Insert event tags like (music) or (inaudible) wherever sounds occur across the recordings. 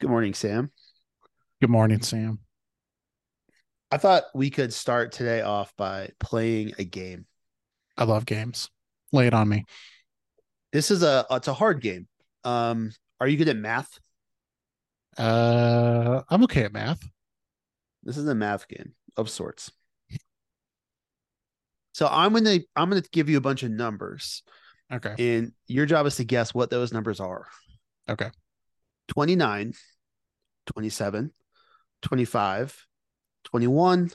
Good morning, Sam. Good morning, Sam. I thought we could start today off by playing a game. I love games. Lay it on me. This is a it's a hard game. Um, are you good at math? Uh, I'm okay at math. This is a math game of sorts. So I'm gonna I'm gonna give you a bunch of numbers, Okay. and your job is to guess what those numbers are. Okay. 29, 27, 25, 21,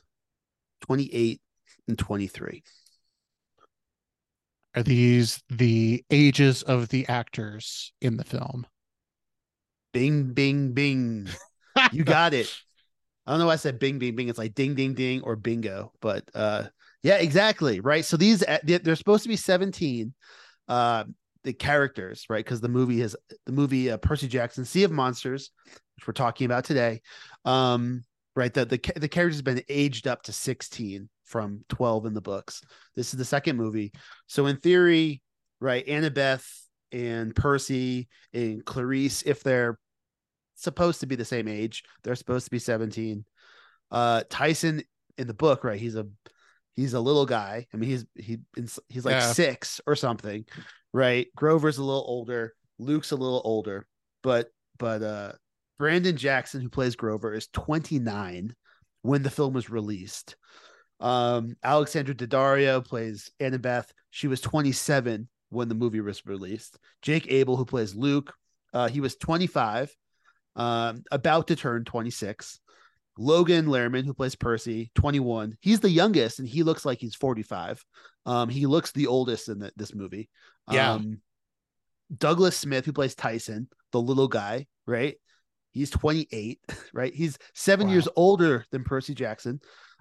28, and 23. Are these the ages of the actors in the film? Bing, bing, bing. You (laughs) got it. I don't know why I said bing, bing, bing. It's like ding, ding, ding, or bingo. But uh, yeah, exactly. Right. So these uh, they- they're supposed to be 17. Uh, the characters, right? Because the movie has the movie uh, Percy Jackson, Sea of Monsters, which we're talking about today. Um, right. The the the characters been aged up to 16 from 12 in the books. This is the second movie. So in theory, right, Annabeth and Percy and Clarisse, if they're supposed to be the same age, they're supposed to be 17. Uh Tyson in the book, right? He's a he's a little guy. I mean, he's he he's like Yeah. six or something, right? Grover's a little older, Luke's a little older, but but uh Brandon Jackson, who plays Grover, is 29 when the film was released. Um, Alexandra Daddario plays Annabeth. She was 27 when the movie was released. Jake Abel, who plays Luke, uh, he was 25, um, about to turn 26. Logan Lerman, who plays Percy, 21. He's the youngest, and he looks like he's 45. Um, he looks the oldest in the, this movie. Yeah. Um, Douglas Smith, who plays Tyson, the little guy, right? He's 28, (laughs) right? He's seven Wow. years older than Percy Jackson,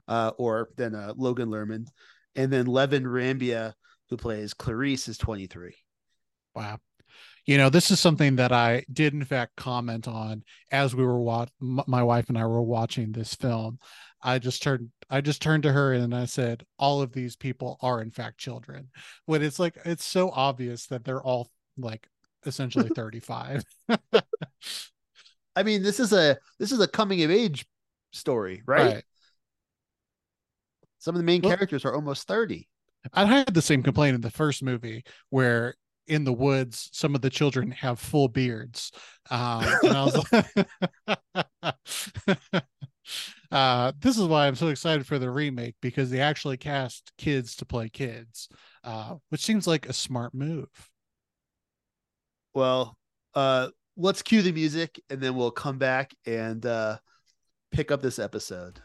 uh, or than uh, Logan Lerman. And then Leven Rambin, who plays Clarisse, is 23. Wow. You know, this is something that I did in fact comment on as we were wat- m- my wife and I were watching this film. I just turned I just turned to her and I said all of these people are in fact children. When it's like it's so obvious that they're all like essentially (laughs) 35. (laughs) I mean, this is a this is a coming of age story, right? Some of the main Well- characters are almost 30. I had the same complaint in the first movie where in the woods some of the children have full beards. Um, like, (laughs) uh, this is why I'm so excited for the remake because they actually cast kids to play kids, uh, which seems like a smart move. Well, uh, let's cue the music and then we'll come back and uh, pick up this episode.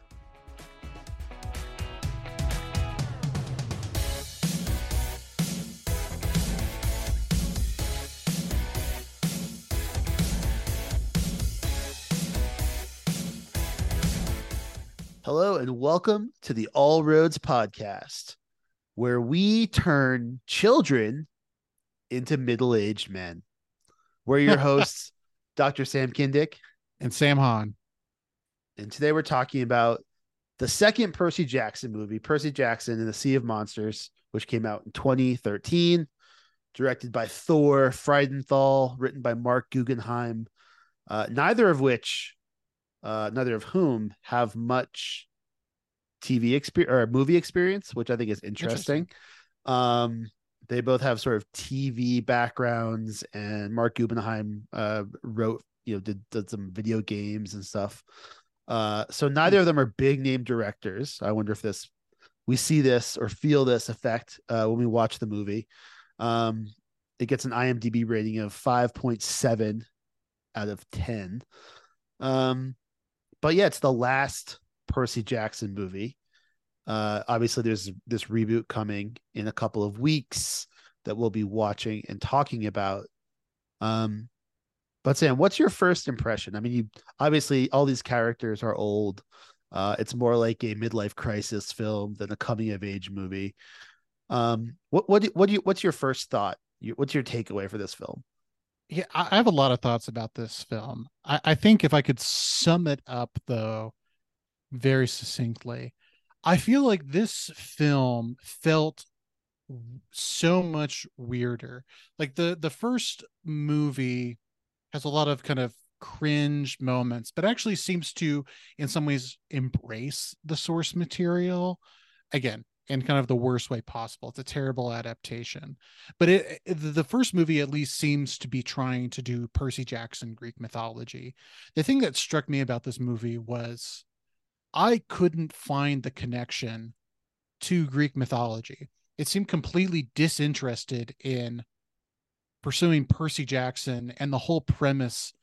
Hello and welcome to the All Roads podcast, where we turn children into middle aged men. We're your (laughs) hosts, Dr. Sam Kindick, And Sam Hahn, and today we're talking about the second Percy Jackson movie, Percy Jackson and the Sea of Monsters, which came out in 2013, directed by Thor Freudenthal, written by Marc Guggenheim, uh, neither of which, uh, neither of whom have much TV experience or movie experience, which I think is interesting. Um, they both have sort of TV backgrounds, and Marc Guggenheim uh, wrote, you know, did, did some video games and stuff. Uh, so neither of them are big name directors. I wonder if this we see this or feel this effect uh, when we watch the movie. Um, it gets an IMDb rating of 5.7 out of 10. Um, but yeah, it's the last Percy Jackson movie. Uh, obviously, there's this reboot coming in a couple of weeks that we'll be watching and talking about. Um, but Sam, what's your first impression? I mean, you obviously all these characters are old. Uh, it's more like a midlife crisis film than a coming of age movie. Um, what what do, what do you what's your first thought? What's your takeaway for this film? Yeah, I have a lot of thoughts about this film. I, I think if I could sum it up though, very succinctly, I feel like this film felt so much weirder. Like the the first movie has a lot of kind of cringe moments, but actually seems to, in some ways, embrace the source material. Again, in kind of the worst way possible. It's a terrible adaptation. But it, eh, it, the first movie at least seems to be trying to do Percy Jackson Greek mythology. The thing that struck me about this movie was I couldn't find the connection to Greek mythology. It seemed completely disinterested in pursuing Percy Jackson and the whole premise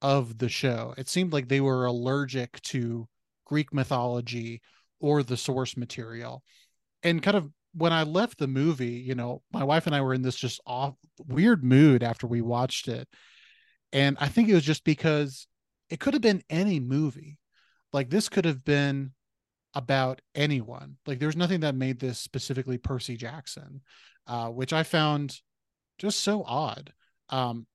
of the show. It seemed like they were allergic to Greek mythology or the source material. And kind of when I left the movie, you know, my wife and I were in this just off weird mood after we watched it. And I think it was just because it could have been any movie. Like this could have been about anyone. Like there's nothing that made this specifically Percy Jackson, uh, which I found just so odd. Um,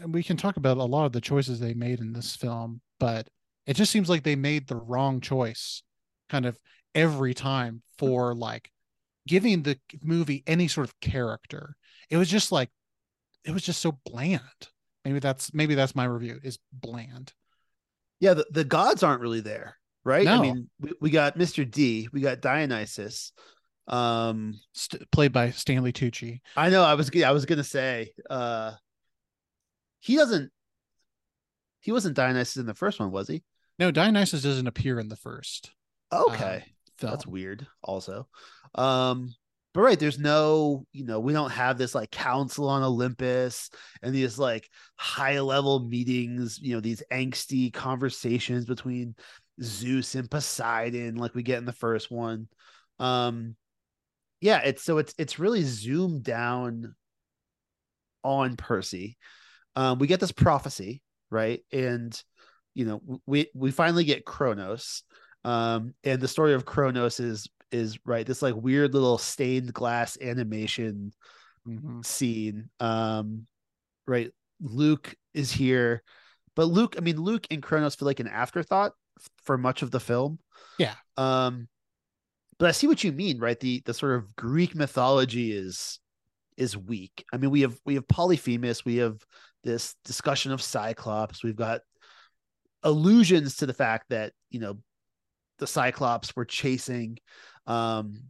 and we can talk about a lot of the choices they made in this film, but it just seems like they made the wrong choice kind of every time for like giving the movie any sort of character. It was just like it was just so bland. Maybe that's maybe that's my review is bland. Yeah, the, the gods aren't really there, right? No. I mean, we, we got Mr. D, we got Dionysus. Um St- played by Stanley Tucci. I know I was I was gonna say uh he doesn't he wasn't Dionysus in the first one, was he? No, Dionysus doesn't appear in the first. Okay. um, film. That's weird also. Um but right, there's no, you know, we don't have this like council on Olympus and these like high level meetings, you know, these angsty conversations between Zeus and Poseidon like we get in the first one. Um yeah, it's so it's it's really zoomed down on Percy. Um we get this prophecy, right? And you know, we we finally get Kronos. Um and the story of Kronos is is right this like weird little stained glass animation Mhm. scene um right luke is here but luke i mean luke and kronos feel like an afterthought for much of the film Yeah. um but i see what you mean right the the sort of greek mythology is is weak i mean we have we have polyphemus we have this discussion of cyclops we've got allusions to the fact that you know the cyclops were chasing um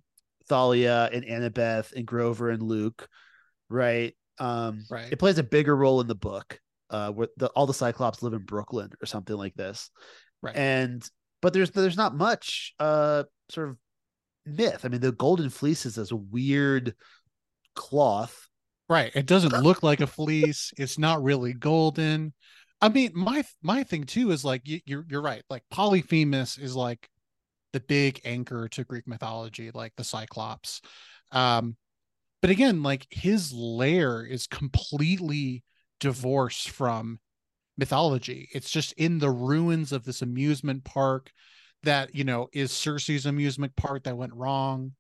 thalia and annabeth and grover and luke right um Right. it plays a bigger role in the book uh where the, all the cyclops live in brooklyn or something like this Right. and but there's there's not much uh sort of myth i mean the golden fleece is this weird cloth Right. It doesn't look like a fleece. It's not really golden. I mean, my my thing too is like you, you're you're right. Like Polyphemus is like the big anchor to Greek mythology, like the Cyclops. Um, but again, like his lair is completely divorced from mythology. It's just in the ruins of this amusement park that you know is Circe's amusement park that went wrong,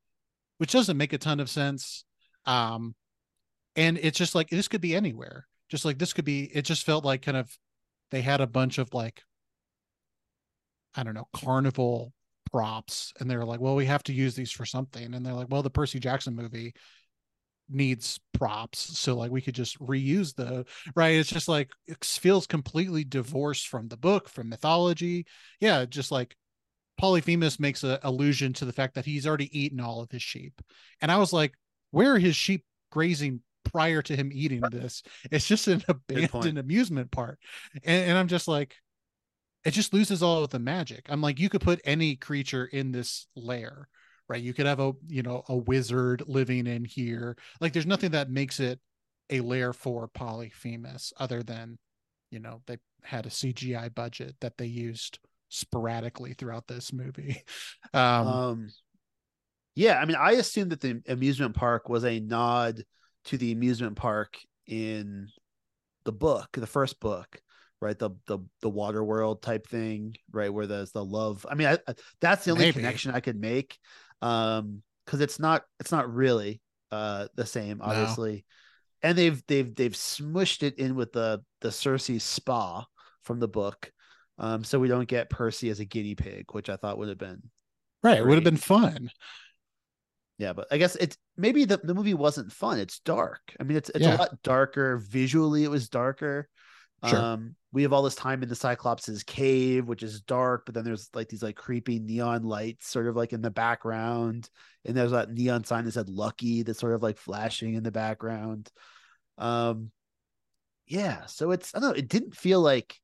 which doesn't make a ton of sense. Um, and it's just like this could be anywhere just like this could be it just felt like kind of they had a bunch of like i don't know carnival props and they were like well we have to use these for something and they're like well the percy jackson movie needs props so like we could just reuse the right it's just like it feels completely divorced from the book from mythology. Yeah just like polyphemus makes an allusion to the fact that he's already eaten all of his sheep and i was like where are his sheep grazing prior to him eating this? It's just an abandoned amusement park and, and i'm just like it just loses all of the magic. I'm like you could put any creature in this lair right? You could have a you know a wizard living in here. Like there's nothing that makes it a lair for polyphemus other than you know they had a cgi budget that they used sporadically throughout this movie. (laughs) Um, um yeah i mean i assumed that the amusement park was a nod to the amusement park in the book the first book right the the the water world type thing right where there's the love i mean I, I- that's the only Maybe. connection i could make um because it's not it's not really uh the same No. obviously and they've they've they've smushed it in with the the Circe spa from the book um so we don't get percy as a guinea pig which i thought would have been right it would have been fun yeah, but I guess it's maybe the, the movie wasn't fun. It's dark. I mean, it's it's Yeah. a lot darker visually. It was darker. Sure. Um, we have all this time in the Cyclops's cave, which is dark, but then there's like these like creepy neon lights sort of like in the background. And there's that neon sign that said lucky that's sort of like flashing in the background. Um yeah, so it's I don't know, it didn't feel like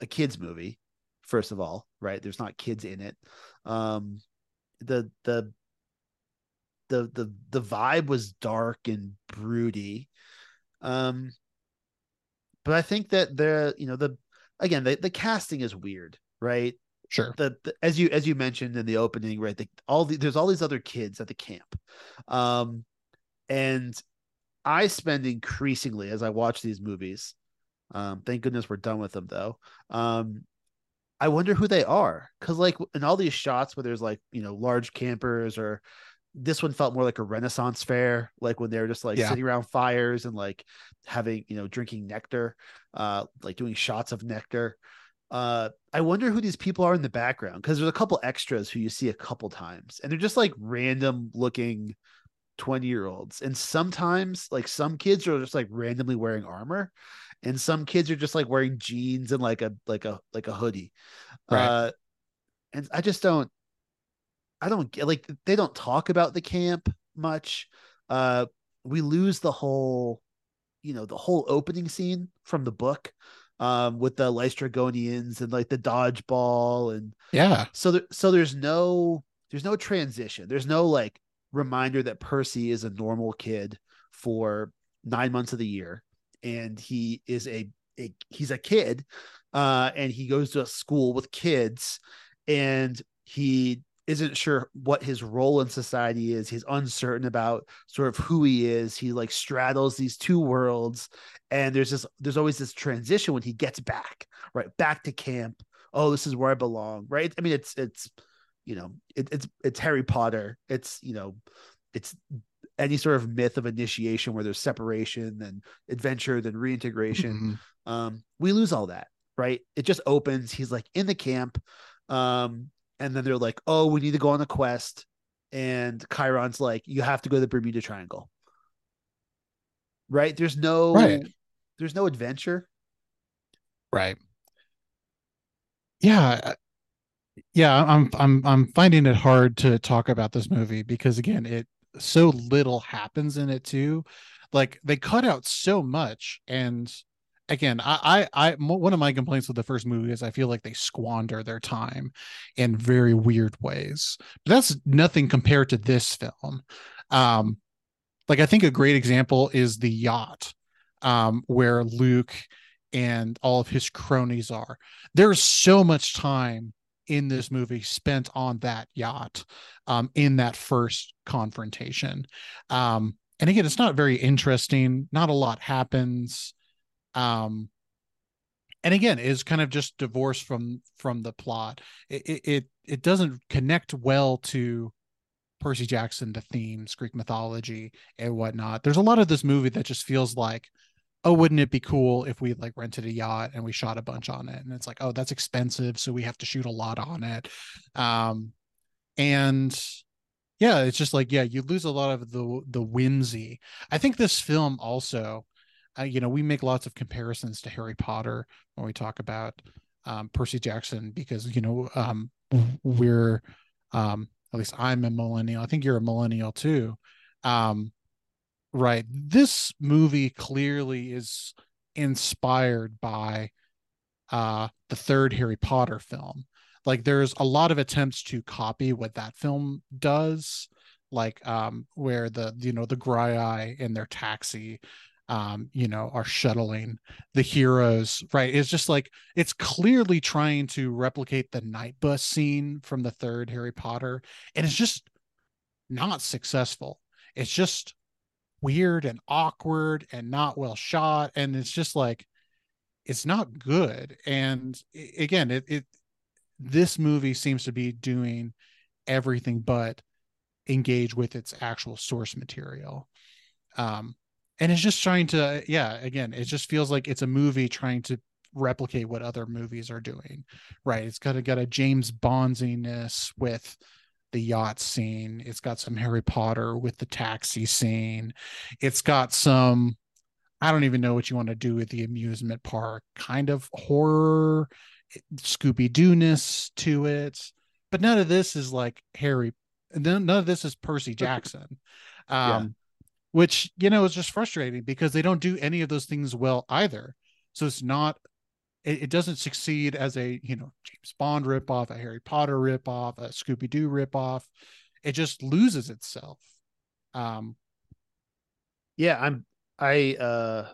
a kids movie, first of all, right? There's not kids in it. Um the the the the the vibe was dark and broody. Um but I think that the you know the again the, the casting is weird, right? Sure. The, the as you as you mentioned in the opening, right? The, all the, there's all these other kids at the camp, um, and I spend increasingly as I watch these movies. Um, thank goodness we're done with them though. Um, I wonder who they are because like in all these shots where there's like you know large campers or this one felt more like a renaissance fair like when they were just like Yeah. sitting around fires and like having you know drinking nectar uh like doing shots of nectar uh i wonder who these people are in the background because there's a couple extras who you see a couple times and they're just like random looking 20 year olds and sometimes like some kids are just like randomly wearing armor and some kids are just like wearing jeans and like a like a like a hoodie Right. uh and i just don't I don't get like they don't talk about the camp much. Uh we lose the whole you know the whole opening scene from the book um with the Laestrygonians and like the dodgeball and Yeah. so there, so there's no there's no transition. There's no like reminder that Percy is a normal kid for 9 months of the year and he is a, a he's a kid uh and he goes to a school with kids and he isn't sure what his role in society is. He's uncertain about sort of who he is. He like straddles these two worlds, and there's this there's always this transition when he gets back, right back to camp. Oh, this is where I belong, right? I mean, it's it's you know it, it's it's Harry Potter. It's you know it's any sort of myth of initiation where there's separation and adventure, then reintegration Mhm. um we lose all that right it just opens he's like in the camp um and then they're like oh we need to go on a quest and chiron's like you have to go to the bermuda triangle right there's no Right. there's no adventure Right. Yeah. Uh, yeah, I'm I'm I'm finding it hard to talk about this movie because again, it so little happens in it too. Like they cut out so much and again, I I, I one of my complaints with the first movie is I feel like they squander their time in very weird ways. But that's nothing compared to this film. Um like I think a great example is the yacht um where Luke and all of his cronies are. There's so much time in this movie spent on that yacht um, in that first confrontation. Um, and again, it's not very interesting. Not a lot happens. Um, and again, is kind of just divorced from from the plot. It it it, doesn't connect well to Percy Jackson, the themes, Greek mythology, and whatnot. There's a lot of this movie that just feels like oh, wouldn't it be cool if we like rented a yacht and we shot a bunch on it? And it's like, oh, that's expensive, so we have to shoot a lot on it. Um, and yeah, it's just like, yeah, you lose a lot of the the whimsy. I think this film also, uh, you know, we make lots of comparisons to Harry Potter when we talk about um, Percy Jackson because you know um, we're um, at least I'm a millennial. I think you're a millennial too. Um, right this movie clearly is inspired by uh the third harry potter film like there's a lot of attempts to copy what that film does like um where the you know the Grai in their taxi um you know are shuttling the heroes right? It's just like it's clearly trying to replicate the night bus scene from the third harry potter and it's just not successful. It's just weird and awkward and not well shot and it's just like it's not good. And again it, it this movie seems to be doing everything but engage with its actual source material. Um and it's just trying to yeah again it just feels like it's a movie trying to replicate what other movies are doing right it's got a got a james bondsiness with the yacht scene it's got some harry potter with the taxi scene it's got some I don't even know what you want to do with the amusement park. Kind of horror, Scooby Doo ness to it, but none of this is like Harry. None, none of this is Percy (laughs) Jackson, um, yeah. Which you know is just frustrating because they don't do any of those things well either. So it's not. It, it doesn't succeed as a you know James Bond ripoff, a Harry Potter ripoff, a Scooby Doo ripoff. It just loses itself. Um, yeah, I'm I uh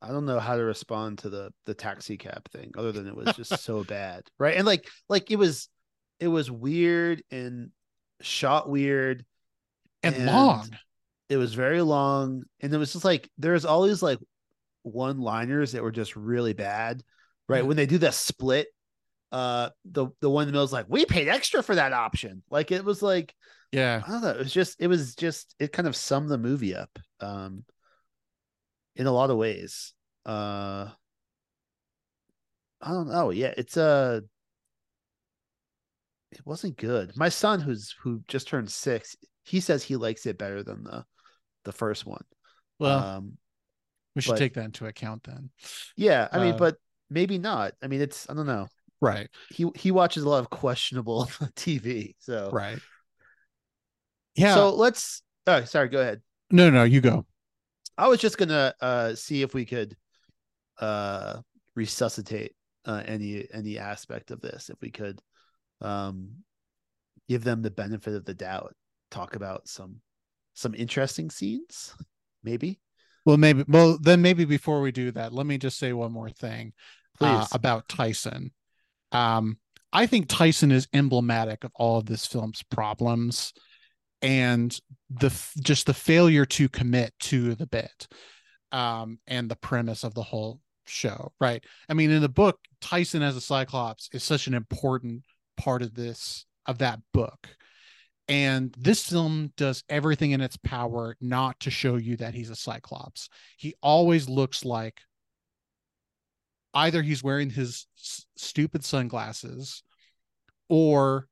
I don't know how to respond to the the taxi cab thing other than it was just (laughs) so bad. Right. And like like it was it was weird and shot weird and, and long. It was very long. And it was just like there's always like one liners that were just really bad. Right. Yeah. When they do that split, uh the the one in the middle is like, we paid extra for that option. Like it was like yeah. I don't know. It was just it was just it kind of summed the movie up. Um in a lot of ways. Uh I don't know. Yeah, it's a uh, it wasn't good. My son who's who just turned 6, he says he likes it better than the the first one. Well, um we should but, take that into account then. Yeah, I mean, uh, but maybe not. I mean, it's I don't know. Right. He he watches a lot of questionable (laughs) TV. So Right. Yeah. So let's oh sorry, go ahead. No, no, you go. I was just gonna uh, see if we could uh, resuscitate uh, any any aspect of this, if we could um, give them the benefit of the doubt, talk about some some interesting scenes, maybe. Well, maybe. Well, then maybe before we do that, let me just say one more thing uh, about Tyson. Um, I think Tyson is emblematic of all of this film's problems and the just the failure to commit to the bit um, and the premise of the whole show right i mean in the book tyson as a cyclops is such an important part of this of that book and this film does everything in its power not to show you that he's a cyclops he always looks like either he's wearing his s- stupid sunglasses or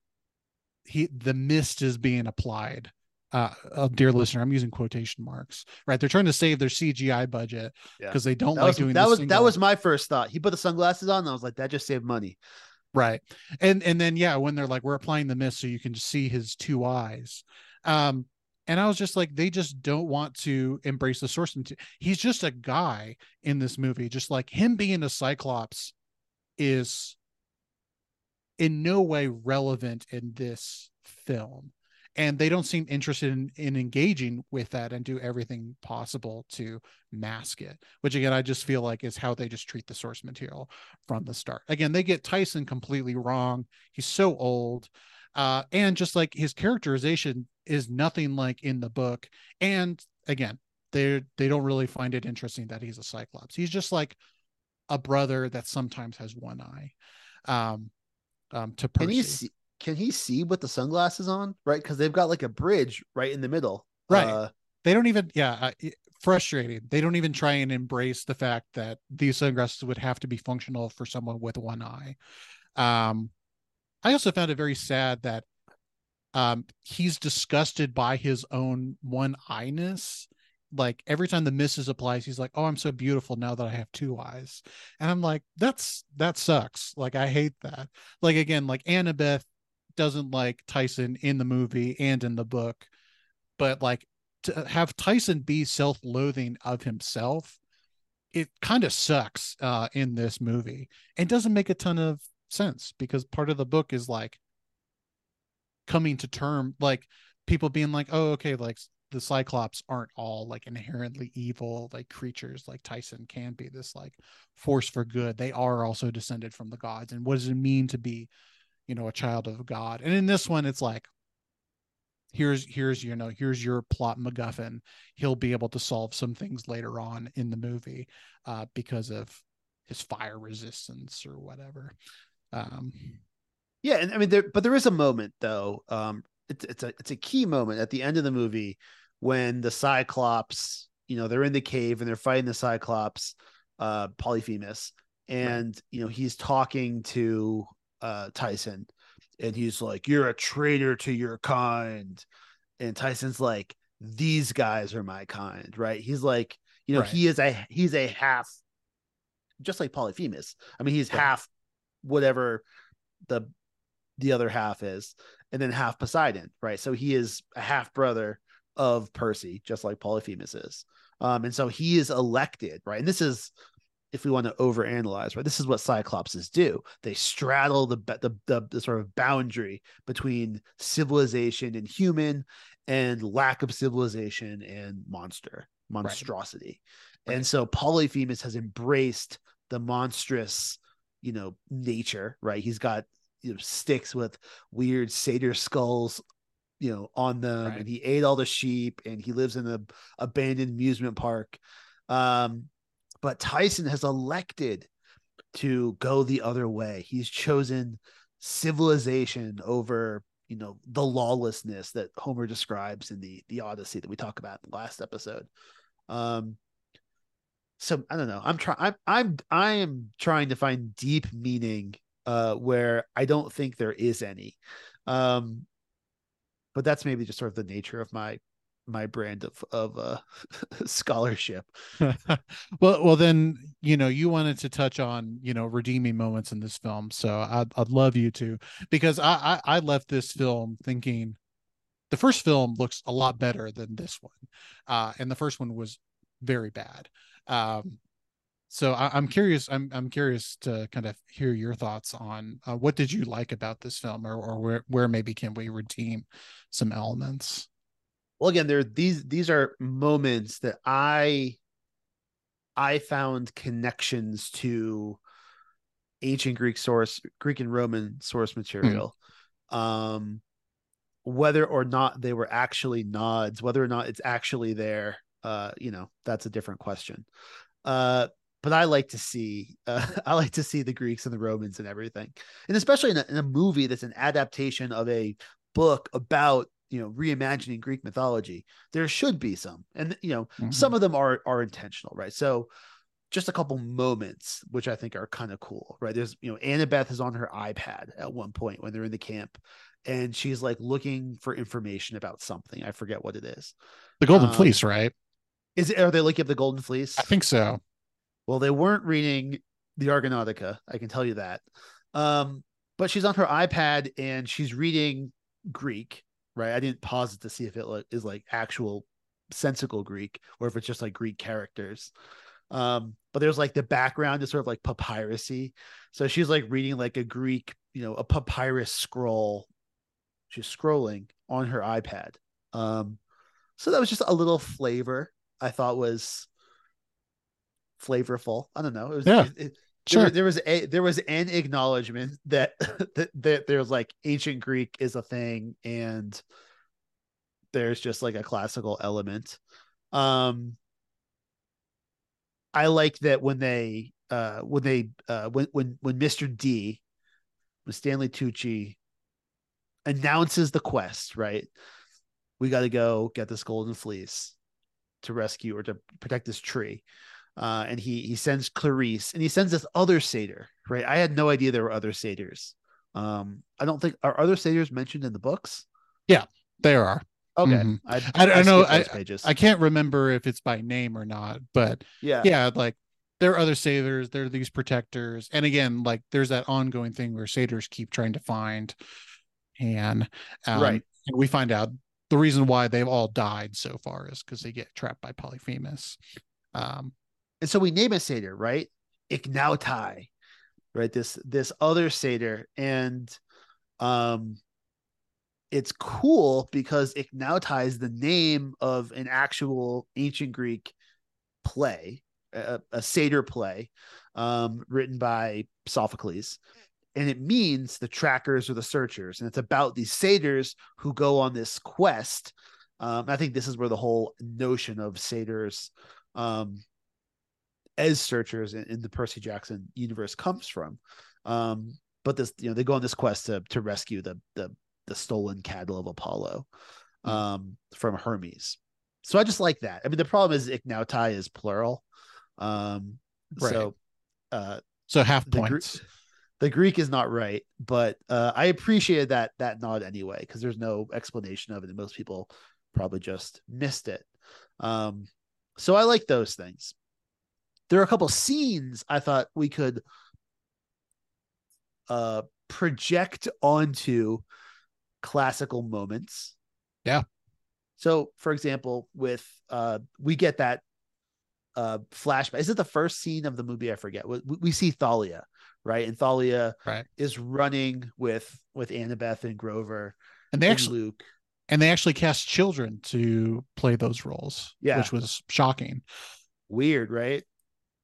he the mist is being applied uh, dear listener, I'm using quotation marks, right? They're trying to save their CGI budget because yeah. they don't that like was, doing that. Was single... that was my first thought. He put the sunglasses on, and I was like, that just saved money, right? And and then yeah, when they're like, we're applying the mist so you can just see his two eyes, um, and I was just like, they just don't want to embrace the source. He's just a guy in this movie, just like him being a Cyclops is in no way relevant in this film and they don't seem interested in, in engaging with that and do everything possible to mask it which again i just feel like is how they just treat the source material from the start. Again they get tyson completely wrong. He's so old uh, and just like his characterization is nothing like in the book and again they they don't really find it interesting that he's a cyclops. He's just like a brother that sometimes has one eye um um to Percy can he see with the sunglasses on? Right, because they've got like a bridge right in the middle. Right. Uh, they don't even. Yeah. Uh, frustrating. They don't even try and embrace the fact that these sunglasses would have to be functional for someone with one eye. Um, I also found it very sad that um, he's disgusted by his own one eyeness. Like every time the misses applies, he's like, "Oh, I'm so beautiful now that I have two eyes," and I'm like, "That's that sucks." Like I hate that. Like again, like Annabeth doesn't like Tyson in the movie and in the book, but like to have Tyson be self-loathing of himself, it kind of sucks uh, in this movie and doesn't make a ton of sense because part of the book is like coming to term, like people being like, oh, okay, like the Cyclops aren't all like inherently evil like creatures like Tyson can be this like force for good. They are also descended from the gods. And what does it mean to be you know a child of god and in this one it's like here's here's you know here's your plot MacGuffin. He'll be able to solve some things later on in the movie uh, because of his fire resistance or whatever. Um, yeah, and I mean, there, but there is a moment though. Um, it's it's a it's a key moment at the end of the movie when the Cyclops, you know, they're in the cave and they're fighting the Cyclops, uh, Polyphemus, and right. you know he's talking to uh, Tyson, and he's like, "You're a traitor to your kind," and Tyson's like, "These guys are my kind," right? He's like, You know, Right. he is a he's a half, just like Polyphemus. I mean, he's Right. half whatever the the other half is, and then half Poseidon, right? So he is a half brother of Percy, just like Polyphemus is. Um, and so he is elected, right? And this is if we want to overanalyze, right? This is what Cyclopses do. They straddle the, the the the sort of boundary between civilization and human, and lack of civilization and monster monstrosity. Right. And so Polyphemus has embraced the monstrous, you know, nature, right? He's got you know sticks with weird satyr skulls you know on them Right. and he ate all the sheep and he lives in a abandoned amusement park um but Tyson has elected to go the other way. He's chosen civilization over, you know, the lawlessness that Homer describes in the the Odyssey that we talk about in the last episode. Um so I don't know. I'm trying I'm I'm I am trying to find deep meaning uh where I don't think there is any. Um but that's maybe just sort of the nature of my my brand of of uh (laughs) scholarship. (laughs) well, well, then you know you wanted to touch on you know redeeming moments in this film, so I'd I'd love you to because I I, I left this film thinking the first film looks a lot better than this one, uh, and the first one was very bad. Um, so I, I'm curious. I'm I'm curious to kind of hear your thoughts on uh, what did you like about this film, or or where where maybe can we redeem some elements. Well again there these these are moments that i i found connections to ancient greek source greek and roman source material. Um whether or not they were actually nods whether or not it's actually there uh you know that's a different question. Uh but I like to see, uh, (laughs) I like to see the Greeks and the Romans and everything, and especially in a, in a movie that's an adaptation of a book about you know reimagining Greek mythology. There should be some, and you know Mhm. some of them are are intentional, right? So just a couple moments which I think are kind of cool, right? There's you know Annabeth is on her iPad at one point when they're in the camp, and she's like looking for information about something. I forget what it is. The Golden Um, Fleece, right? Is it, are they looking at the Golden Fleece? I think so. Well, they weren't reading the Argonautica, I can tell you that. Um, but she's on her iPad and she's reading Greek, right? I didn't pause it to see if it is like, actual sensical Greek or if it's just like Greek characters. Um, but there's like the background is sort of like papyrusy. So she's like reading like a Greek, you know, a papyrus scroll. She's scrolling on her iPad. Um, so that was just a little flavor I thought was flavorful. I don't know. It was Yeah, it- it- Sure. there, there was a there was an acknowledgement that, (laughs) that that there's like ancient Greek is a thing and there's just like a classical element. Um I like that when they uh when they uh when when when Mr. D when Stanley Tucci announces the quest, right? We got to go get this golden fleece to rescue or to protect this tree. Uh, and he he sends Clarisse and he sends this other satyr, right? I had no idea there were other satyrs. Um, I don't think are other satyrs mentioned in the books. Yeah, there are. Okay, Mhm. I, I don't know. I- pages. I can't remember if it's by name or not, but yeah, yeah, like there are other satyrs, there are these protectors. And again, like there's that ongoing thing where satyrs keep trying to find Pan. Um, Right. And we find out the reason why they've all died so far is because they get trapped by Polyphemus. Um, and so we name a satyr, right? Ichneutai, right? This this other satyr, and um, it's cool because Ichneutai is the name of an actual ancient Greek play, a, a satyr play, um, written by Sophocles. And it means the trackers or the searchers. And it's about these satyrs who go on this quest. Um, I think this is where the whole notion of satyrs um, as searchers in, in the Percy Jackson universe comes from. Um, but this, you know, they go on this quest to to rescue the the the stolen cattle of Apollo Hmm. um, from Hermes. So I just like that. I mean, the problem is Ichneutai is plural. Um, Right. So uh, so half points. the Greek is not right, but uh, I appreciated that that nod anyway because there's no explanation of it, and most people probably just missed it. Um, So I like those things. There are a couple scenes I thought we could uh project onto classical moments. Yeah. So for example, with uh we get that uh flashback. Is it the first scene of the movie? I forget. We, we see Thalia, right? And Thalia Right. is running with with Annabeth and Grover And they and actually Luke. and they actually cast children to play those roles, Yeah. which was shocking. Weird, right?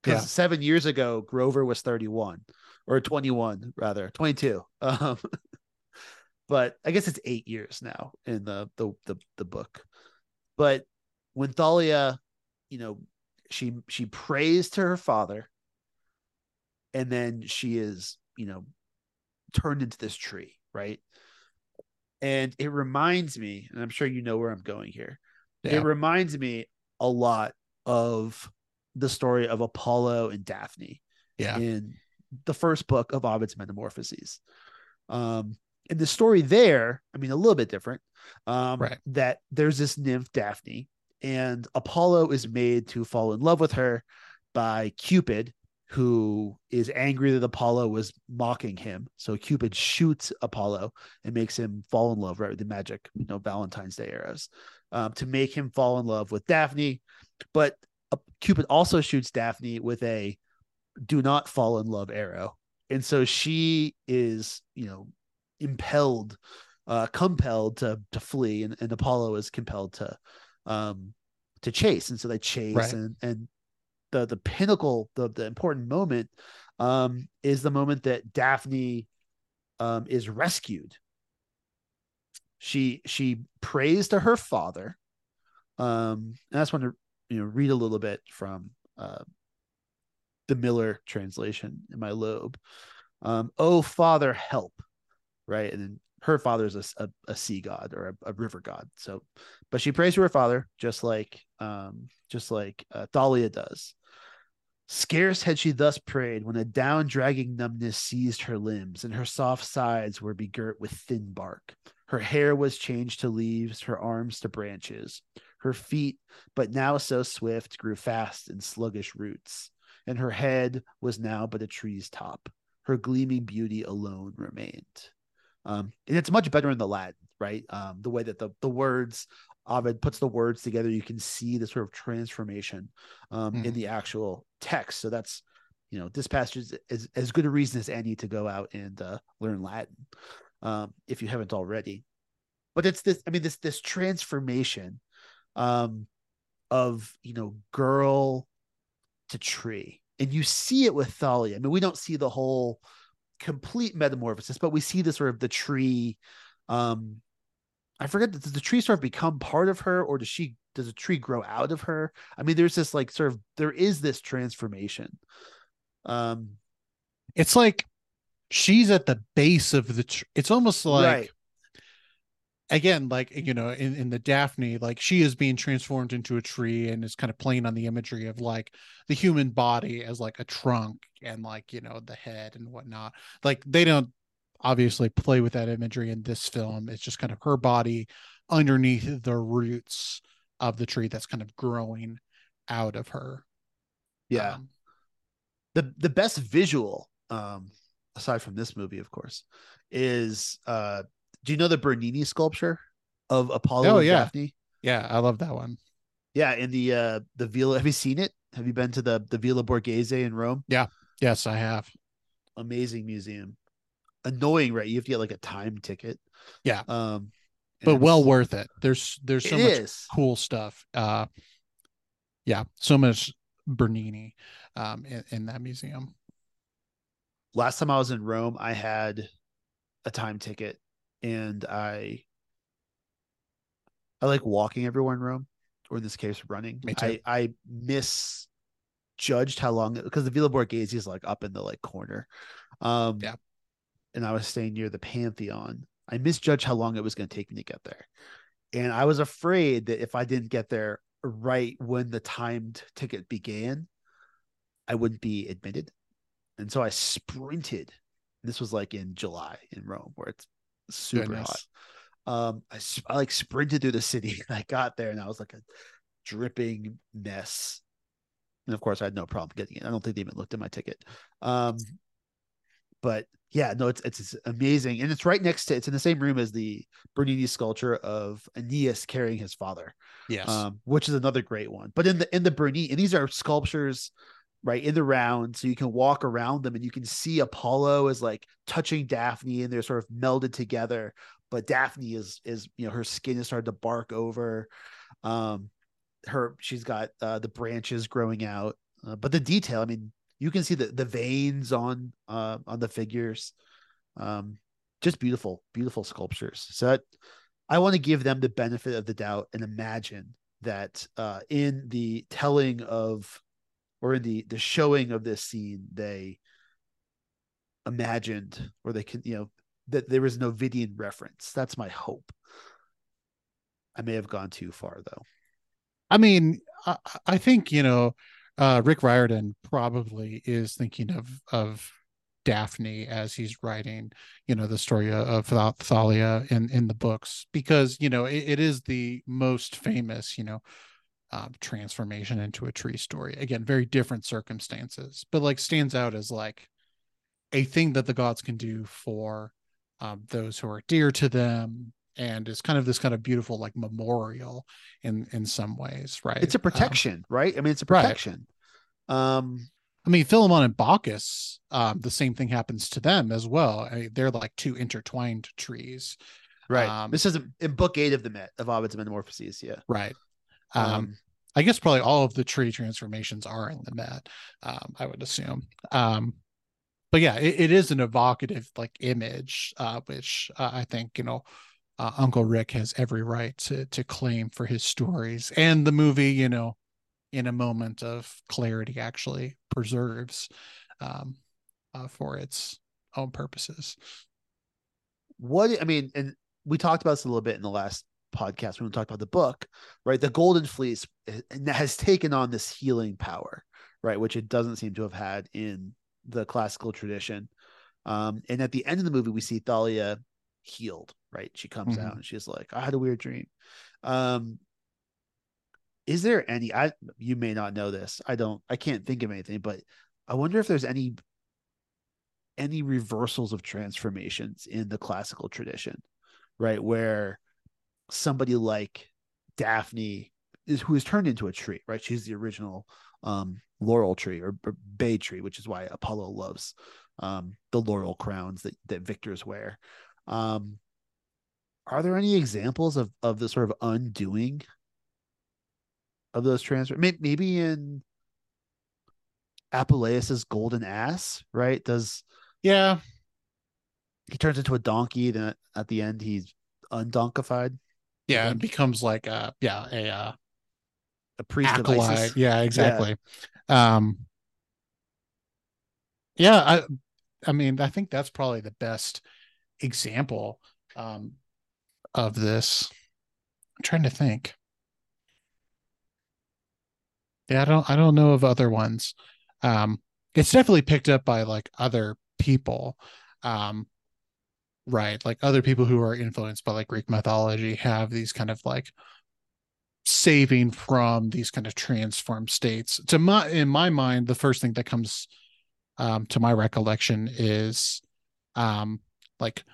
Because Yeah. seven years ago, Grover was 31 or 21, rather 22. (laughs) Um, but I guess it's eight years now in the the the, the book. But when Thalia, you know, she she prays to her father, and then she is, you know, turned into this tree, right? And it reminds me, and I'm sure you know where I'm going here. Yeah. It reminds me a lot of the story of Apollo and Daphne Yeah. in the first book of Ovid's Metamorphoses. Um, and the story there, I mean, a little bit different. Um, Right. That there's this nymph Daphne, and Apollo is made to fall in love with her by Cupid, who is angry that Apollo was mocking him. So Cupid shoots Apollo and makes him fall in love, right? With the magic, you know, Valentine's Day arrows, um, to make him fall in love with Daphne. But Cupid also shoots Daphne with a do not fall in love arrow. And so she is, you know, impelled, uh, compelled to to flee, and, and Apollo is compelled to um to chase. And so they chase Right. and and the the pinnacle, the the important moment um is the moment that Daphne um is rescued. She she prays to her father. Um and want to you know read a little bit from uh the Miller translation in my Loeb. Um, oh Father, help, right? And then her father is a, a, a sea god or a, a river god. So, but she prays to her father just like um, just like uh, Thalia does. Scarce had she thus prayed when a down dragging numbness seized her limbs, and her soft sides were begirt with thin bark. Her hair was changed to leaves, her arms to branches. Her feet, but now so swift, grew fast in sluggish roots, and her head was now but a tree's top. Her gleaming beauty alone remained. Um, and it's much better in the Latin, right? Um, the way that the the words Ovid puts the words together, you can see the sort of transformation um, in Mhm. the actual text. So that's you know this passage is, is as good a reason as any to go out and uh, learn Latin um, if you haven't already. But it's this, I mean, this this transformation um, of you know girl to tree, and you see it with Thalia. I mean, we don't see the whole complete metamorphosis, but we see the sort of the tree. Um, I forget does the tree sort of become part of her, or does she does the tree grow out of her? I mean, there's this like sort of there is this transformation. Um, It's like she's at the base of the tr- it's almost like right, again like you know in, in the daphne like she is being transformed into a tree and is kind of playing on the imagery of like the human body as like a trunk and like you know the head and whatnot. Like they don't obviously play with that imagery in this film. It's just kind of her body underneath the roots of the tree that's kind of growing out of her. Yeah. Um, the the best visual um aside from this movie of course is uh do you know the bernini sculpture of apollo Oh, and yeah. daphne yeah i love that one yeah in the uh the villa have you seen it have you been to the the villa borghese in rome Yeah. yes i have amazing museum annoying right you have to get like a time ticket Yeah. um but well worth it there's there's so much is. cool stuff. Uh, yeah, so much Bernini um, in, in that museum. last time I was in Rome, I had a time ticket and I I like walking everywhere in Rome, or in this case, running. Me too. I I misjudged how long because the Villa Borghese is like up in the like corner. Um Yeah. and I was staying near the Pantheon. I misjudged how long it was going to take me to get there. And I was afraid that if I didn't get there right when the timed ticket began, I wouldn't be admitted. And so I sprinted. This was like in July in Rome, where it's super Goodness. hot. Um, I, I like sprinted through the city. (laughs) I got there and I was like a dripping mess. And of course, I had no problem getting it. I don't think they even looked at my ticket. Um, but yeah, no, it's, it's, it's amazing, and it's right next to it's in the same room as the Bernini sculpture of Aeneas carrying his father. Yes, um, which is another great one. But in the in the Bernini, and these are sculptures right in the round, so you can walk around them and you can see Apollo is like touching Daphne, and they're sort of melded together. But Daphne is is you know her skin is starting to bark over. Um, her she's got uh, the branches growing out, uh, but the detail, I mean, you can see the the veins on uh on the figures um just beautiful beautiful sculptures so that, i want to give them the benefit of the doubt and imagine that uh in the telling of or in the the showing of this scene they imagined or they can you know that there is no Ovidian reference. That's my hope. I may have gone too far though. I mean i, I think you know uh, Rick Riordan probably is thinking of of Daphne as he's writing, you know, the story of Thalia in in the books because you know it, it is the most famous, you know, uh, transformation into a tree story. Again, very different circumstances, but like stands out as like a thing that the gods can do for um, those who are dear to them and is kind of this kind of beautiful like memorial in in some ways right? It's a um, protection um, right? I mean it's a protection. Right. um i mean philemon and Baucis um the same thing happens to them as well. I mean, they're like two intertwined trees. Right. Um, this is in book eight of the met of ovid's metamorphoses yeah. Right um, um i guess probably all of the tree transformations are in the met um i would assume um but yeah it, it is an evocative like image uh which uh, i think you know uh, Uncle Rick has every right to to claim for his stories, and the movie, you know, in a moment of clarity, actually preserves um, uh, for its own purposes. What I mean, and we talked about this a little bit in the last podcast when we talked about the book, right? The Golden Fleece has taken on this healing power, right, which it doesn't seem to have had in the classical tradition. Um, and at the end of the movie, we see Thalia healed, right? She comes mm-hmm. out and she's like, I had a weird dream. Um, is there any I you may not know this. I don't I can't think of anything, but I wonder if there's any any reversals of transformations in the classical tradition, right? Where somebody like Daphne is who is turned into a tree, right? She's the original um laurel tree or, or bay tree, which is why Apollo loves um the laurel crowns that that victors wear. Um, are there any examples of of the sort of undoing of those transfers? Maybe in Apuleius's golden ass, right? Does yeah, he turns into a donkey, then at the end he's undonkified. Yeah, it becomes like a yeah a uh, a priest acolyte. Yeah, exactly. Yeah. Um, yeah, I I mean I think that's probably the best example um, of this. I'm trying to think. Yeah, I don't I don't know of other ones. Um, it's definitely picked up by like other people. Um, right, like other people who are influenced by like Greek mythology have these kind of like saving from these kind of transformed states. To my in my mind, the first thing that comes um, to my recollection is um, like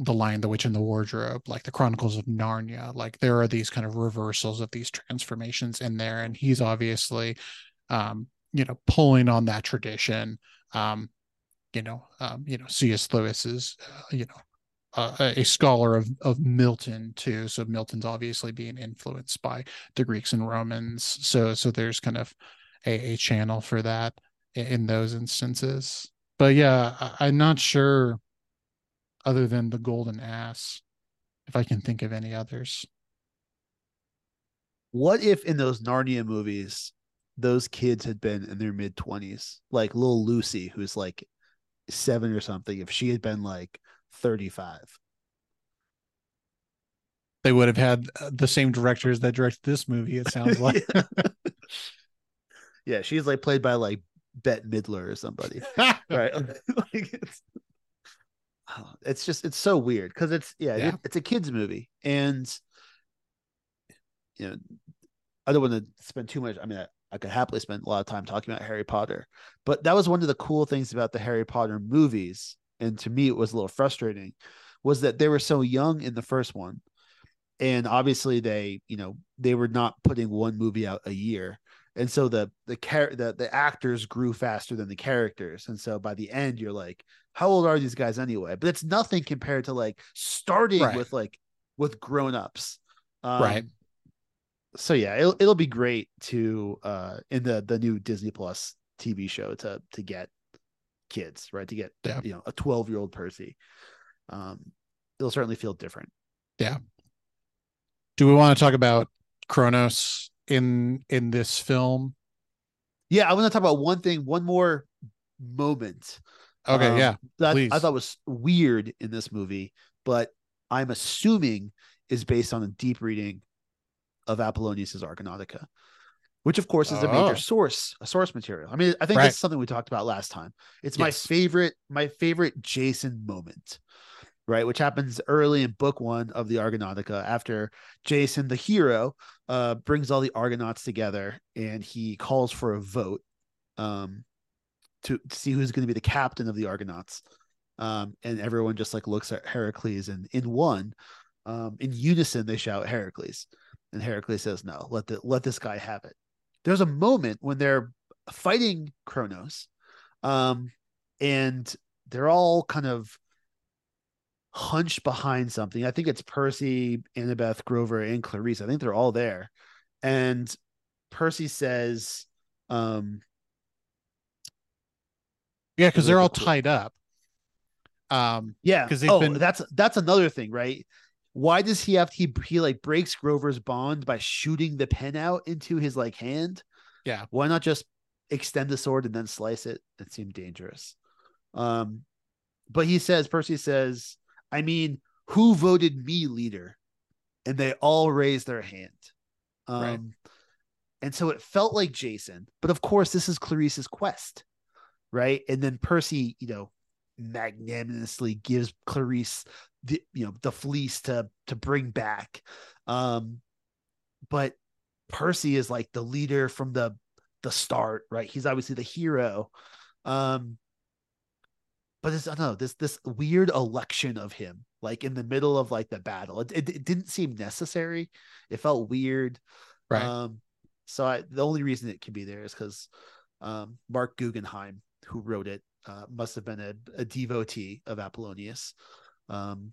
the lion the witch and the wardrobe like the chronicles of narnia like there are these kind of reversals of these transformations in there and he's obviously um you know pulling on that tradition um you know um you know cs lewis is uh, you know a scholar of of milton too so milton's obviously being influenced by the greeks and romans so so there's kind of a, a channel for that in, those instances. But yeah i'm not sure other than the golden ass if i can think of any others. What if in those narnia movies those kids had been in their mid 20s like little lucy who's like seven or something if she had been like 35 they would have had uh, the same directors that directed this movie it sounds (laughs) like yeah. yeah she's like played by like bette midler or somebody (laughs) right (laughs) like it's just it's so weird because it's yeah, yeah. It, it's a kids movie and you know I don't want to spend too much. I mean, I, I could happily spend a lot of time talking about Harry Potter, but that was one of the cool things about the Harry Potter movies. And to me, it was a little frustrating was that they were so young in the first one. And obviously they, you know, they were not putting one movie out a year. And so the the char- the the actors grew faster than the characters. And so by the end, you're like, how old are these guys anyway? But it's nothing compared to like starting Right. with like with grown-ups. Um, Right. So yeah, it'll it'll be great to uh in the the new Disney Plus TV show to to get kids, right? To get Yeah. you know a 12 year old Percy. Um it'll certainly feel different. Yeah. Do we want to talk about Kronos in in this film? Yeah, I want to talk about one thing, one more moment. Okay, um, yeah. that please. I thought was weird in this movie, but I'm assuming is based on a deep reading of Apollonius's Argonautica, which of course is a Oh. major source, a source material. I mean, I think Right. that's something we talked about last time. It's my favorite, my favorite Jason moment, right? Which happens early in book one of the Argonautica after Jason, the hero, uh, brings all the Argonauts together and he calls for a vote. Um, to, to see who's going to be the captain of the Argonauts. Um, and everyone just like looks at Heracles and in one, um, in unison, they shout Heracles. And Heracles says, no, let the, let this guy have it. There's a moment when they're fighting Kronos. Um, and they're all kind of hunched behind something. I think it's Percy, Annabeth, Grover, and Clarisse. I think they're all there. And Percy says, um, Yeah, because they're all tied up. Um, Yeah, 'Cause they've oh, been- that's that's another thing, right? Why does he have he he like breaks Grover's bond by shooting the pen out into his like hand? Yeah. Why not just extend the sword and then slice it? It seemed dangerous. Um, but he says, Percy says, I mean, who voted me leader? And they all raise their hand. Um, Right. and so it felt like Jason, but of course, this is Clarisse's quest, right? And then Percy, you know, magnanimously gives Clarisse the you know the fleece to to bring back. Um, but Percy is like the leader from the the start, right? He's obviously the hero. Um, but it's I don't know this this weird election of him, like in the middle of like the battle. It, it, it didn't seem necessary. It felt weird. right. Um, so I, the only reason it can be there is because um, Marc Guggenheim, who wrote it, uh, must have been a, a devotee of Apollonius. Um,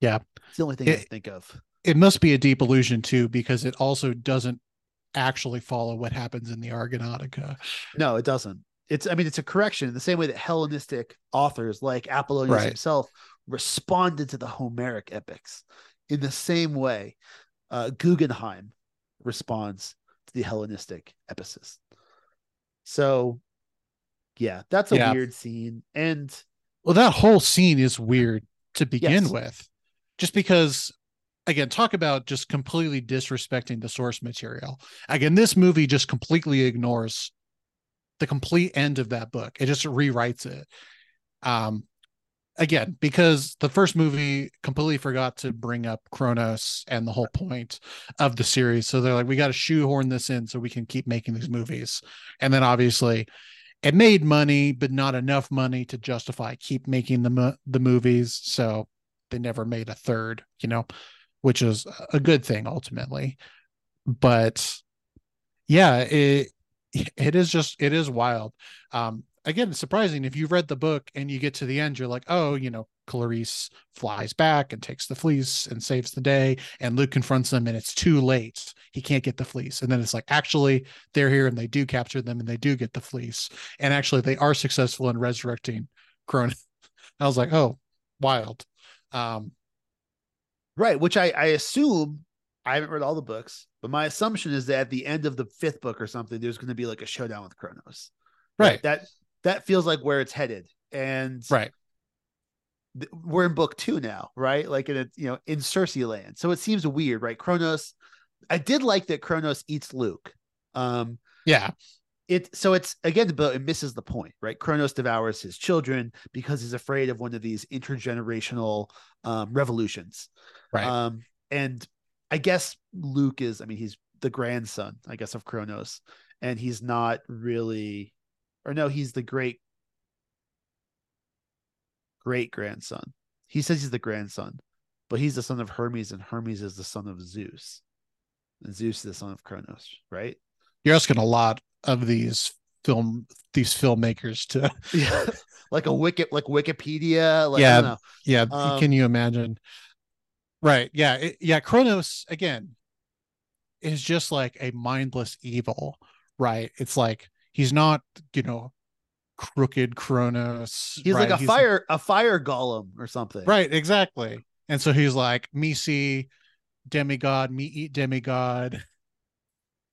Yeah. it's the only thing I think of. it must be a deep illusion too, because it also doesn't actually follow what happens in the Argonautica. No, it doesn't. It's I mean it's a correction in the same way that Hellenistic authors like Apollonius Right. himself responded to the Homeric epics in the same way uh, Guggenheim responds to the Hellenistic epics. So, yeah, that's a Yeah. weird scene, and Well, that whole scene is weird to begin Yes. with, just because, again, talk about just completely disrespecting the source material. Again, this movie just completely ignores the complete end of that book. It just rewrites it. Um, again, because the first movie completely forgot to bring up Kronos and the whole point of the series. So they're like, we got to shoehorn this in so we can keep making these movies. And then obviously it made money, but not enough money to justify keep making the mo- the movies. So they never made a third, you know, which is a good thing ultimately. But yeah, it (laughs) it is just it is wild. Um, again, surprising if you read the book and you get to the end, you're like, oh, you know, Clarisse flies back and takes the fleece and saves the day, and Luke confronts them, and it's too late. He can't get the fleece, and then it's like, actually, they're here and they do capture them and they do get the fleece, and actually, they are successful in resurrecting Kronos. (laughs) I was like, oh, wild. Um, right, which I, I assume I haven't read all the books, but my assumption is that at the end of the fifth book or something, there's going to be like a showdown with Kronos. right, That that feels like where it's headed, and right, we're in book two now, right? Like in a you know in Circe land. So it seems weird, right? Kronos. I did like that Kronos eats Luke. Um, yeah, it so it's again, but it misses the point, right? Kronos devours his children because he's afraid of one of these intergenerational um, revolutions. right, Um, and I guess Luke is, I mean, he's the grandson, I guess, of Kronos, and he's not really, or no, he's the great great grandson. He says he's the grandson, but he's the son of Hermes, and Hermes is the son of Zeus, and Zeus is the son of Kronos, right? You're asking a lot of these film these filmmakers to (laughs) (laughs) yeah, like a wiki, like Wikipedia, like Yeah. yeah Um, can you imagine right yeah it, yeah Kronos again is just like a mindless evil right it's like he's not you know crooked Kronos he's right? like a fire a fire golem or something, Right, exactly. And so he's like, me see demigod, me eat demigod.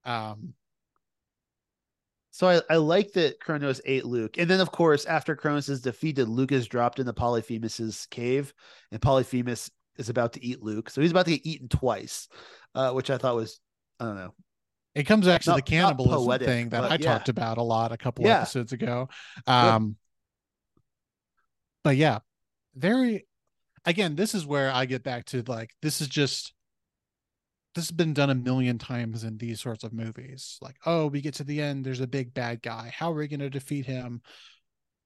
Um, So I, I like that Kronos ate Luke. And then of course, after Kronos is defeated, Luke is dropped into Polyphemus's cave, and Polyphemus is about to eat Luke. So he's about to get eaten twice, uh, which I thought was I don't know. It comes back to the cannibalism poetic, thing that I yeah. talked about a lot a couple Yeah. episodes ago. Um, but yeah, very again, this is where I get back to like this is just this has been done a million times in these sorts of movies. Like, oh, we get to the end, there's a big bad guy. How are we going to defeat him?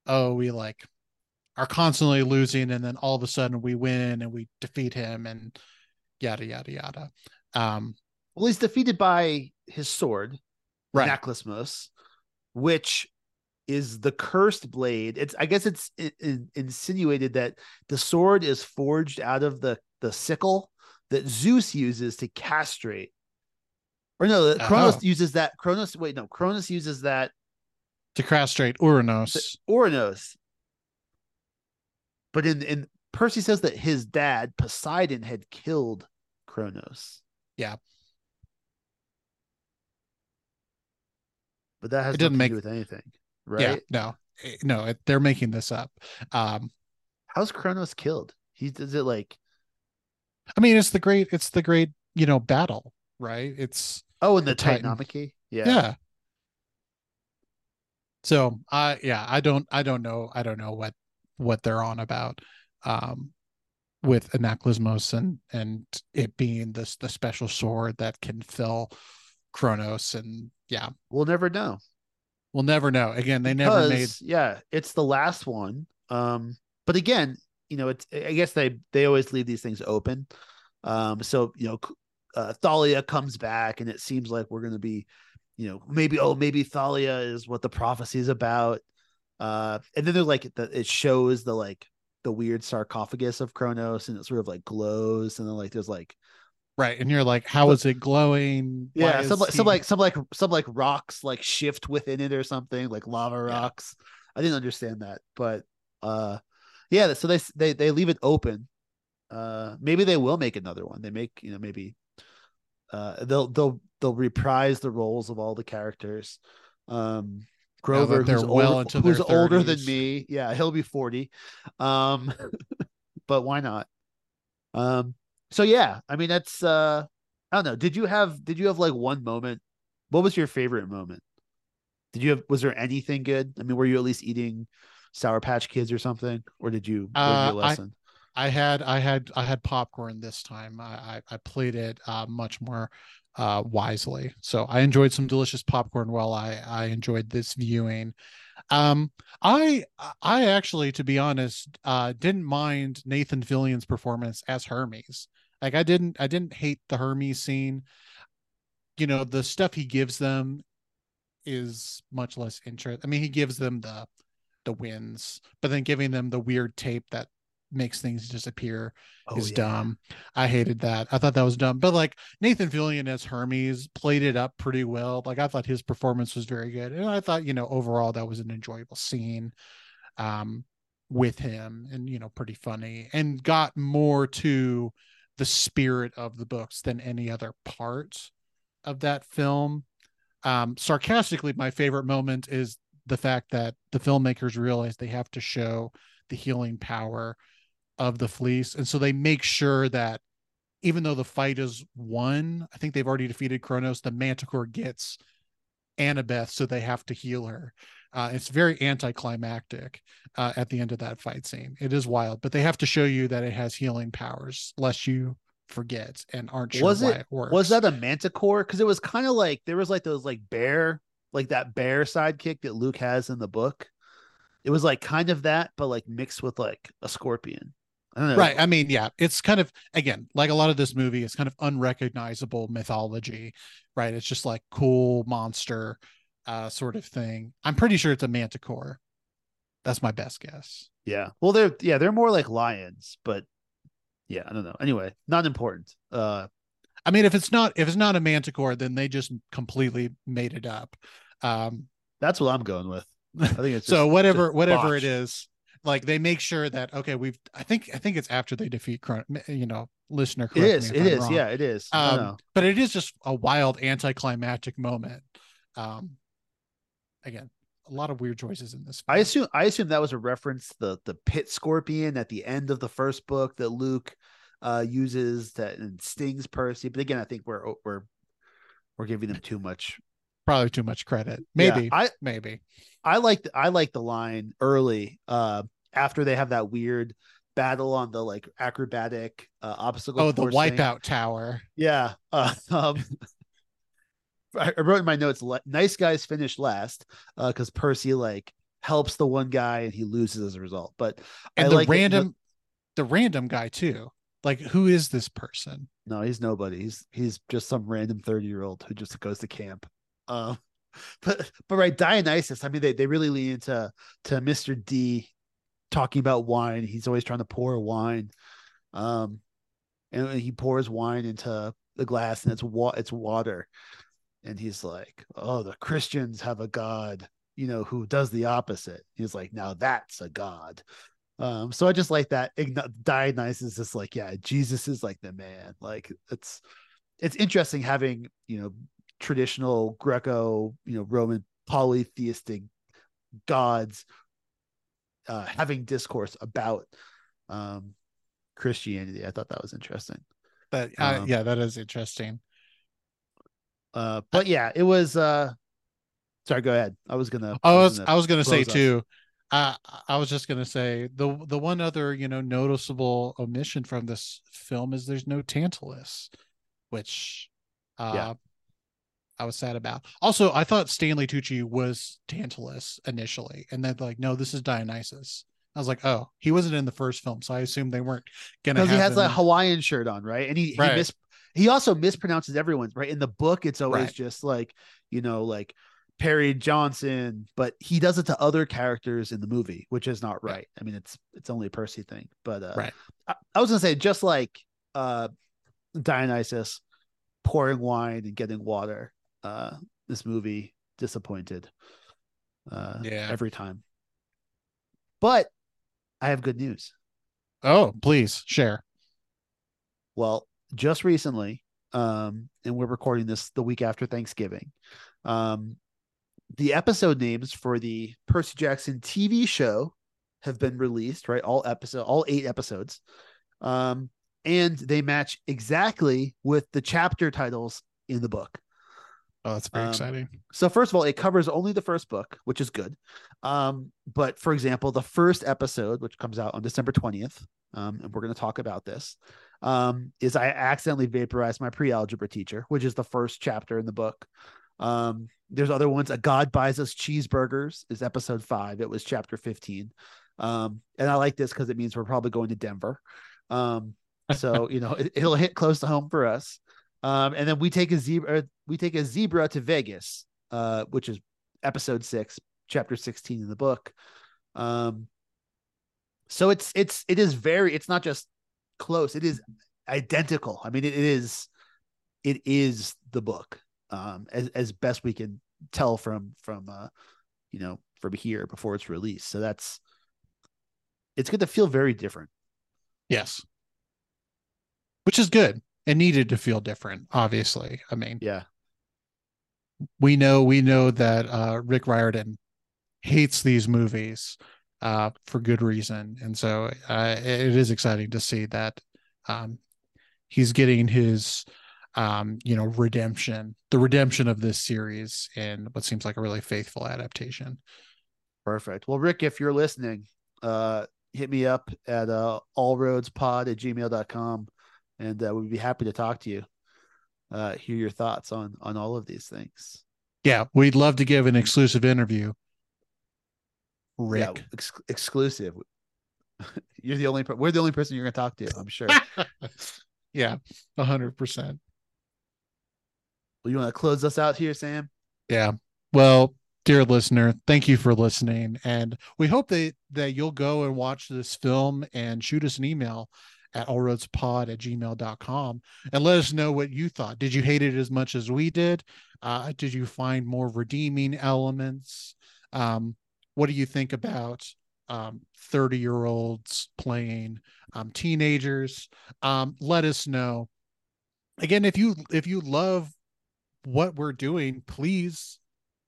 Oh, we like are constantly losing, and then all of a sudden we win and we defeat him, and yada yada yada. Um, Well, he's defeated by his sword, right. Which is the cursed blade. It's I guess it's in, in- insinuated that the sword is forged out of the the sickle that Zeus uses to castrate. Or no, that Kronos Oh. uses that. Kronos, wait, no, Kronos uses that. to castrate Uranos. Uranos. But in in Percy says that his dad Poseidon had killed Kronos. Yeah. But that has It nothing make- to do with anything, right? Yeah, no, no, it, they're making this up. Um, How's Kronos killed? He does it like I mean, it's the great, it's the great, you know, battle, right? It's oh, in the, The Titan. Titanomachy. yeah. Yeah. So I, yeah, I don't, I don't know, I don't know what what they're on about, um, with Anaklusmos and and it being this the special sword that can fill Kronos, and yeah, We'll never know. we'll never know. Again, they never made yeah, it's the last one. Um, but again, you know, it's I guess they they always leave these things open. Um, so you know, uh, Thalia comes back, and it seems like we're gonna be, you know, maybe oh maybe Thalia is what the prophecy is about. Uh, and then they're like the, it shows the like the weird sarcophagus of Kronos, and it sort of like glows, and then like there's like right, and you're like, how is it glowing? Why yeah, some like some like some like some like rocks like shift within it or something like lava Yeah. rocks. I didn't understand that, but uh, yeah. So they they they leave it open. Uh, maybe they will make another one. They make you know maybe uh they'll they'll they'll reprise the roles of all the characters. Um, Grover, who's well older, into their who's older than me. Yeah, he'll be forty. Um, (laughs) but why not? Um, so yeah, I mean that's uh I don't know. Did you have did you have like one moment? What was your favorite moment? Did you have was there anything good? I mean, were you at least eating Sour Patch Kids or something? Or did you learn Uh, your I- lesson? I had I had I had popcorn this time. I I, I played it uh, much more uh, wisely. So I enjoyed some delicious popcorn while I I enjoyed this viewing. Um, I I actually, to be honest, uh, didn't mind Nathan Fillion's performance as Hermes. Like I didn't I didn't hate the Hermes scene. You know the stuff he gives them is much less interest. I mean, he gives them the the wins, but then giving them the weird tape that makes things disappear Oh, is yeah. dumb. I hated that. I thought that was dumb. But like Nathan Fillion as Hermes played it up pretty well. Like I thought his performance was very good. And I thought, you know, overall that was an enjoyable scene um with him and you know, pretty funny and got more to the spirit of the books than any other part of that film. Um sarcastically, my favorite moment is the fact that the filmmakers realize they have to show the healing power of the fleece and so they make sure that even though the fight is won i think they've already defeated kronos the manticore gets annabeth so they have to heal her uh, it's very anticlimactic uh, at the end of that fight scene it is wild but they have to show you that it has healing powers lest you forget and aren't sure Was why it- it works. Was that a manticore? Because it was kind of like there was like those like bear, like that bear sidekick that Luke has in the book. It was like kind of that, but like mixed with like a scorpion. I right? I mean, yeah, it's kind of again like a lot of this movie is kind of unrecognizable mythology, right? It's just like cool monster uh sort of thing. I'm pretty sure it's a manticore. That's my best guess. Yeah. Well, they're yeah, they're more like lions, but yeah, I don't know. Anyway, not important. Uh I mean, if it's not if it's not a manticore, then they just completely made it up. Um, that's what I'm going with. I think it's (laughs) so just- whatever just whatever botched. it is, like they make sure that okay, we've I think I think it's after they defeat you know listener. It is. It I'm is. wrong. Yeah, it is. Um, but it is just a wild anticlimactic moment. Um, again, a lot of weird choices in this. I assume I assume that was a reference to the the pit scorpion at the end of the first book that Luke uh uses that and stings Percy. But again, I think we're we're we're giving them too much. probably too much credit. Yeah, Maybe, I maybe. I like the, I like the line early uh after they have that weird battle on the like acrobatic uh, obstacle. Oh, the course thing. wipeout tower. Yeah. Uh, (laughs) um, I wrote in my notes, nice guys finish last because Percy like helps the one guy and he loses as a result. But and I the like it- the- random the, random guy too like who is this person no, he's nobody. He's he's just some random 30 year old who just goes to camp. Um, (laughs) but but right, Dionysus, I mean, they, they really lean into to Mr. D talking about wine. He's always trying to pour wine. Um, and he pours wine into the glass and it's wa- it's water. And he's like, Oh, the Christians have a God, you know, who does the opposite. He's like, Now that's a God. Um, so I just like that. Dionysus is like, yeah, Jesus is like the man. Like it's it's interesting having you know traditional Greco, you know, Roman polytheistic gods uh having discourse about um Christianity. I thought that was interesting. but uh, Um, yeah that is interesting Uh but yeah, it was uh sorry, go ahead. I was gonna i was gonna i was gonna say us. too uh, i was just gonna say the the one other you know noticeable omission from this film is there's no tantalus which uh Yeah. I was sad about. Also, I thought Stanley Tucci was Tantalus initially, and then like, no, this is Dionysus. I was like, oh, he wasn't in the first film, so I assumed they weren't gonna. because he has him that Hawaiian shirt on, right? And he Right. he mis he also mispronounces everyone's right in the book. It's always Right. just like you know like Perry Johnson, but he does it to other characters in the movie, which is not right. I mean, it's it's only a Percy thing, but uh, Right. I, I was gonna say just like uh Dionysus pouring wine and getting water. Uh, this movie disappointed. Uh, Yeah. every time. But I have good news. Oh, please share. Well, just recently, um, and we're recording this the week after Thanksgiving. Um, the episode names for the Percy Jackson TV show have been released, right? All episode, all eight episodes. Um, and they match exactly with the chapter titles in the book. Oh, that's very Um, exciting. So first of all, it covers only the first book, which is good. Um, but for example, the first episode, which comes out on December 20th, um, and we're going to talk about this, um, is I accidentally vaporized my pre-algebra teacher, which is the first chapter in the book. Um, there's other ones. A God buys us cheeseburgers is episode five. It was chapter 15. Um, and I like this because it means we're probably going to Denver. Um, so (laughs) you know it, it'll hit close to home for us. Um, and then we take a zebra, we take a zebra to Vegas, uh, which is episode six, chapter 16 in the book. Um, so it's it's it is very it's not just close, it is identical. I mean, it is it is the book, um, as as best we can tell from from uh, you know, from here before it's released. So that's it's going to feel very different. Yes. Which is good and needed to feel different, obviously. I mean, Yeah. we know we know that uh Rick Riordan hates these movies uh for good reason. And so uh it is exciting to see that um he's getting his um you know redemption, the redemption of this series in what seems like a really faithful adaptation. Perfect. Well, Rick, if you're listening, uh, hit me up at uh, allroadspod at gmail.com. and uh, we'd be happy to talk to you, uh, hear your thoughts on on all of these things. Yeah, we'd love to give an exclusive interview. Rick, Yeah, ex- exclusive. (laughs) You're the only. Per- we're the only person you're going to talk to. I'm sure. (laughs) yeah, a hundred percent. well, you want to close us out here, Sam? Yeah. Well, dear listener, thank you for listening. And we hope that, that you'll go and watch this film and shoot us an email at allroadspod at gmail.com and let us know what you thought. Did you hate it as much as we did? Uh, did you find more redeeming elements? Um, what do you think about um, 30 year olds playing um, teenagers? Um, let us know. Again, if you if you love what we're doing, please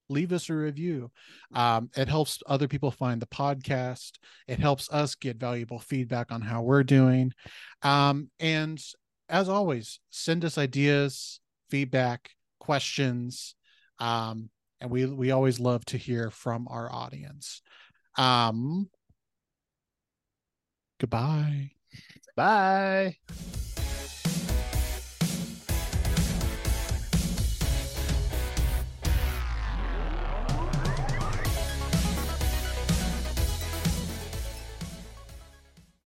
leave us a review. Um, it helps other people find the podcast. It helps us get valuable feedback on how we're doing. Um, and as always, send us ideas, feedback, questions. Um, and we we always love to hear from our audience. Um, goodbye. Bye.